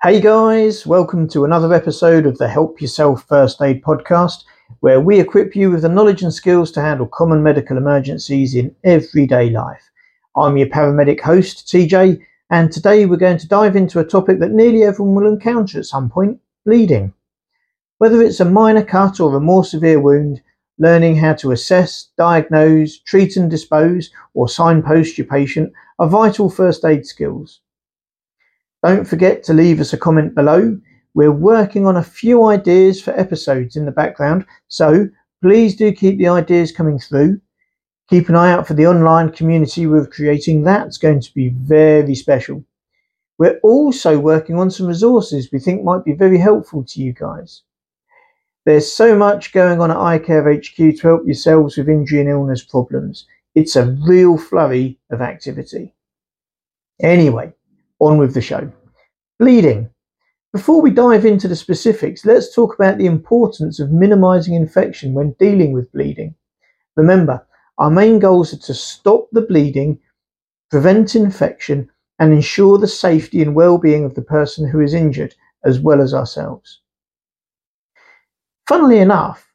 Hey guys, welcome to another episode of the Help Yourself First Aid podcast, where we equip you with the knowledge and skills to handle common medical emergencies in everyday life. I'm your paramedic host, TJ, and today we're going to dive into a topic that nearly everyone will encounter at some point bleeding. Whether it's a minor cut or a more severe wound, learning how to assess, diagnose, treat and dispose, or signpost your patient are vital first aid skills. Don't forget to leave us a comment below. We're working on a few ideas for episodes in the background, so please do keep the ideas coming through. Keep an eye out for the online community we're creating. That's going to be very special. We're also working on some resources we think might be very helpful to you guys. There's so much going on at iCare HQ to help yourselves with injury and illness problems. It's a real flurry of activity. Anyway, on with the show. Bleeding. Before we dive into the specifics, let's talk about the importance of minimizing infection when dealing with bleeding. Remember, our main goals are to stop the bleeding, prevent infection, and ensure the safety and well-being of the person who is injured, as well as ourselves. Funnily enough,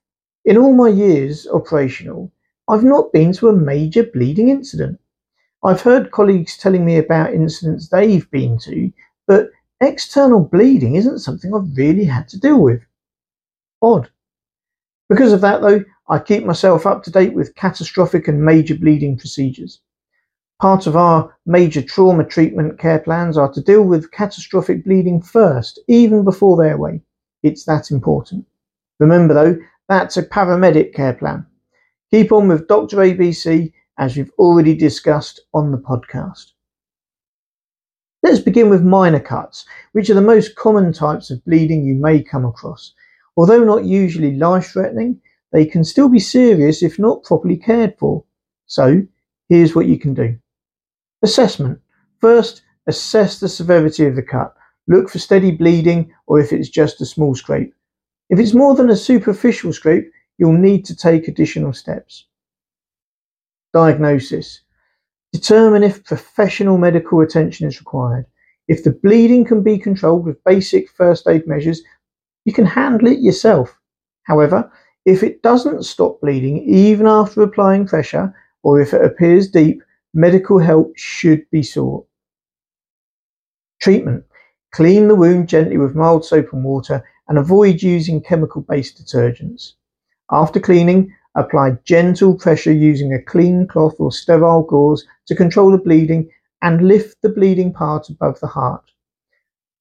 in all my years operational, I've not been to a major bleeding incident. I've heard colleagues telling me about incidents they've been to, but external bleeding isn't something I've really had to deal with. Odd. Because of that, though, I keep myself up to date with catastrophic and major bleeding procedures. Part of our major trauma treatment care plans are to deal with catastrophic bleeding first, even before airway. It's that important. Remember though, that's a paramedic care plan. Keep on with Dr. ABC as we've already discussed on the podcast. Let's begin with minor cuts, which are the most common types of bleeding you may come across. Although not usually life threatening, they can still be serious if not properly cared for. So, here's what you can do. Assessment. First, assess the severity of the cut. Look for steady bleeding or if it's just a small scrape. If it's more than a superficial scrape, you'll need to take additional steps. Diagnosis. Determine if professional medical attention is required. If the bleeding can be controlled with basic first aid measures, you can handle it yourself. However, if it doesn't stop bleeding even after applying pressure, or if it appears deep, medical help should be sought. Treatment. Clean the wound gently with mild soap and water and avoid using chemical based detergents. After cleaning, apply gentle pressure using a clean cloth or sterile gauze to control the bleeding and lift the bleeding part above the heart.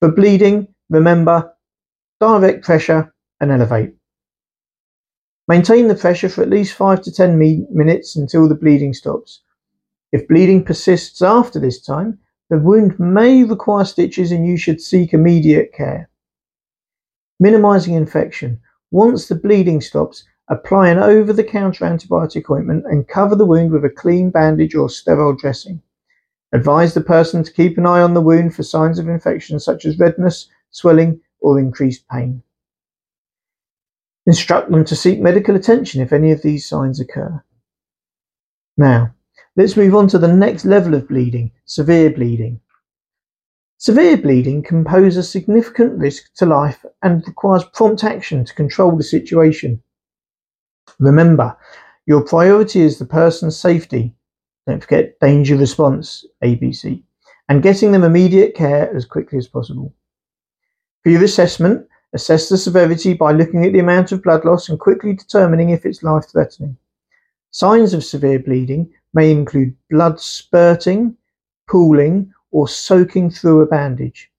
For bleeding, remember direct pressure and elevate. Maintain the pressure for at least 5 to 10 minutes until the bleeding stops. If bleeding persists after this time, the wound may require stitches and you should seek immediate care. Minimizing infection. Once the bleeding stops, apply an over the counter antibiotic ointment and cover the wound with a clean bandage or sterile dressing. Advise the person to keep an eye on the wound for signs of infection such as redness, swelling, or increased pain. Instruct them to seek medical attention if any of these signs occur. Now, let's move on to the next level of bleeding, severe bleeding. Severe bleeding can pose a significant risk to life and requires prompt action to control the situation. Remember, your priority is the person's safety. Don't forget danger response, ABC, and getting them immediate care as quickly as possible. For your assessment, Assess the severity by looking at the amount of blood loss and quickly determining if it's life threatening. Signs of severe bleeding may include blood spurting, pooling, or soaking through a bandage.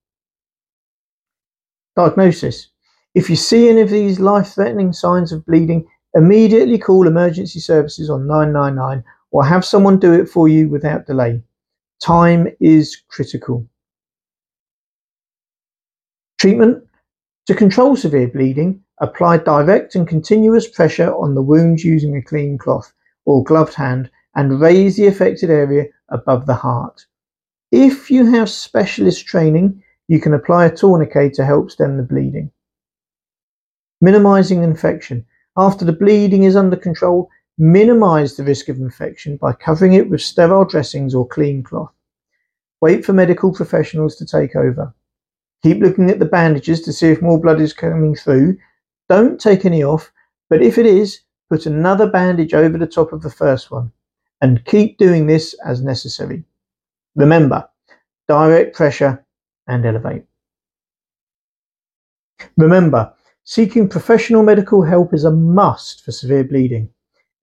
Diagnosis. If you see any of these life threatening signs of bleeding, immediately call emergency services on 999 or have someone do it for you without delay. Time is critical. Treatment to control severe bleeding, apply direct and continuous pressure on the wound using a clean cloth or gloved hand and raise the affected area above the heart. If you have specialist training, you can apply a tourniquet to help stem the bleeding. Minimizing infection. After the bleeding is under control, minimize the risk of infection by covering it with sterile dressings or clean cloth. Wait for medical professionals to take over. Keep looking at the bandages to see if more blood is coming through. Don't take any off, but if it is, put another bandage over the top of the first one and keep doing this as necessary. Remember, direct pressure and elevate. Remember, seeking professional medical help is a must for severe bleeding.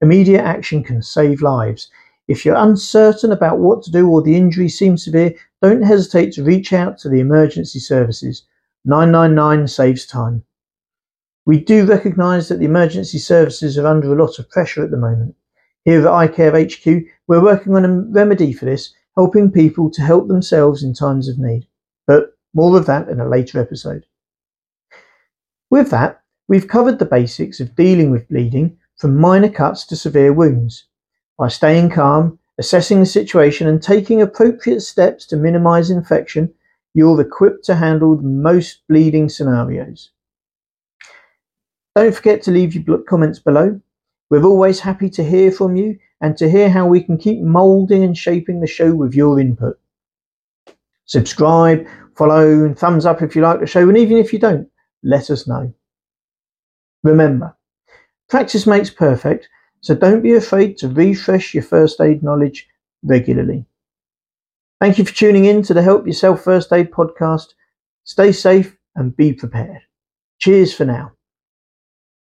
Immediate action can save lives. If you're uncertain about what to do or the injury seems severe, don't hesitate to reach out to the emergency services. 999 saves time. We do recognise that the emergency services are under a lot of pressure at the moment. Here at iCare HQ, we're working on a remedy for this, helping people to help themselves in times of need. But more of that in a later episode. With that, we've covered the basics of dealing with bleeding from minor cuts to severe wounds. By staying calm, assessing the situation, and taking appropriate steps to minimize infection, you're equipped to handle most bleeding scenarios. Don't forget to leave your comments below. We're always happy to hear from you and to hear how we can keep moulding and shaping the show with your input. Subscribe, follow, and thumbs up if you like the show, and even if you don't, let us know. Remember, practice makes perfect, so don't be afraid to refresh your first aid knowledge regularly. Thank you for tuning in to the Help Yourself First Aid podcast. Stay safe and be prepared. Cheers for now.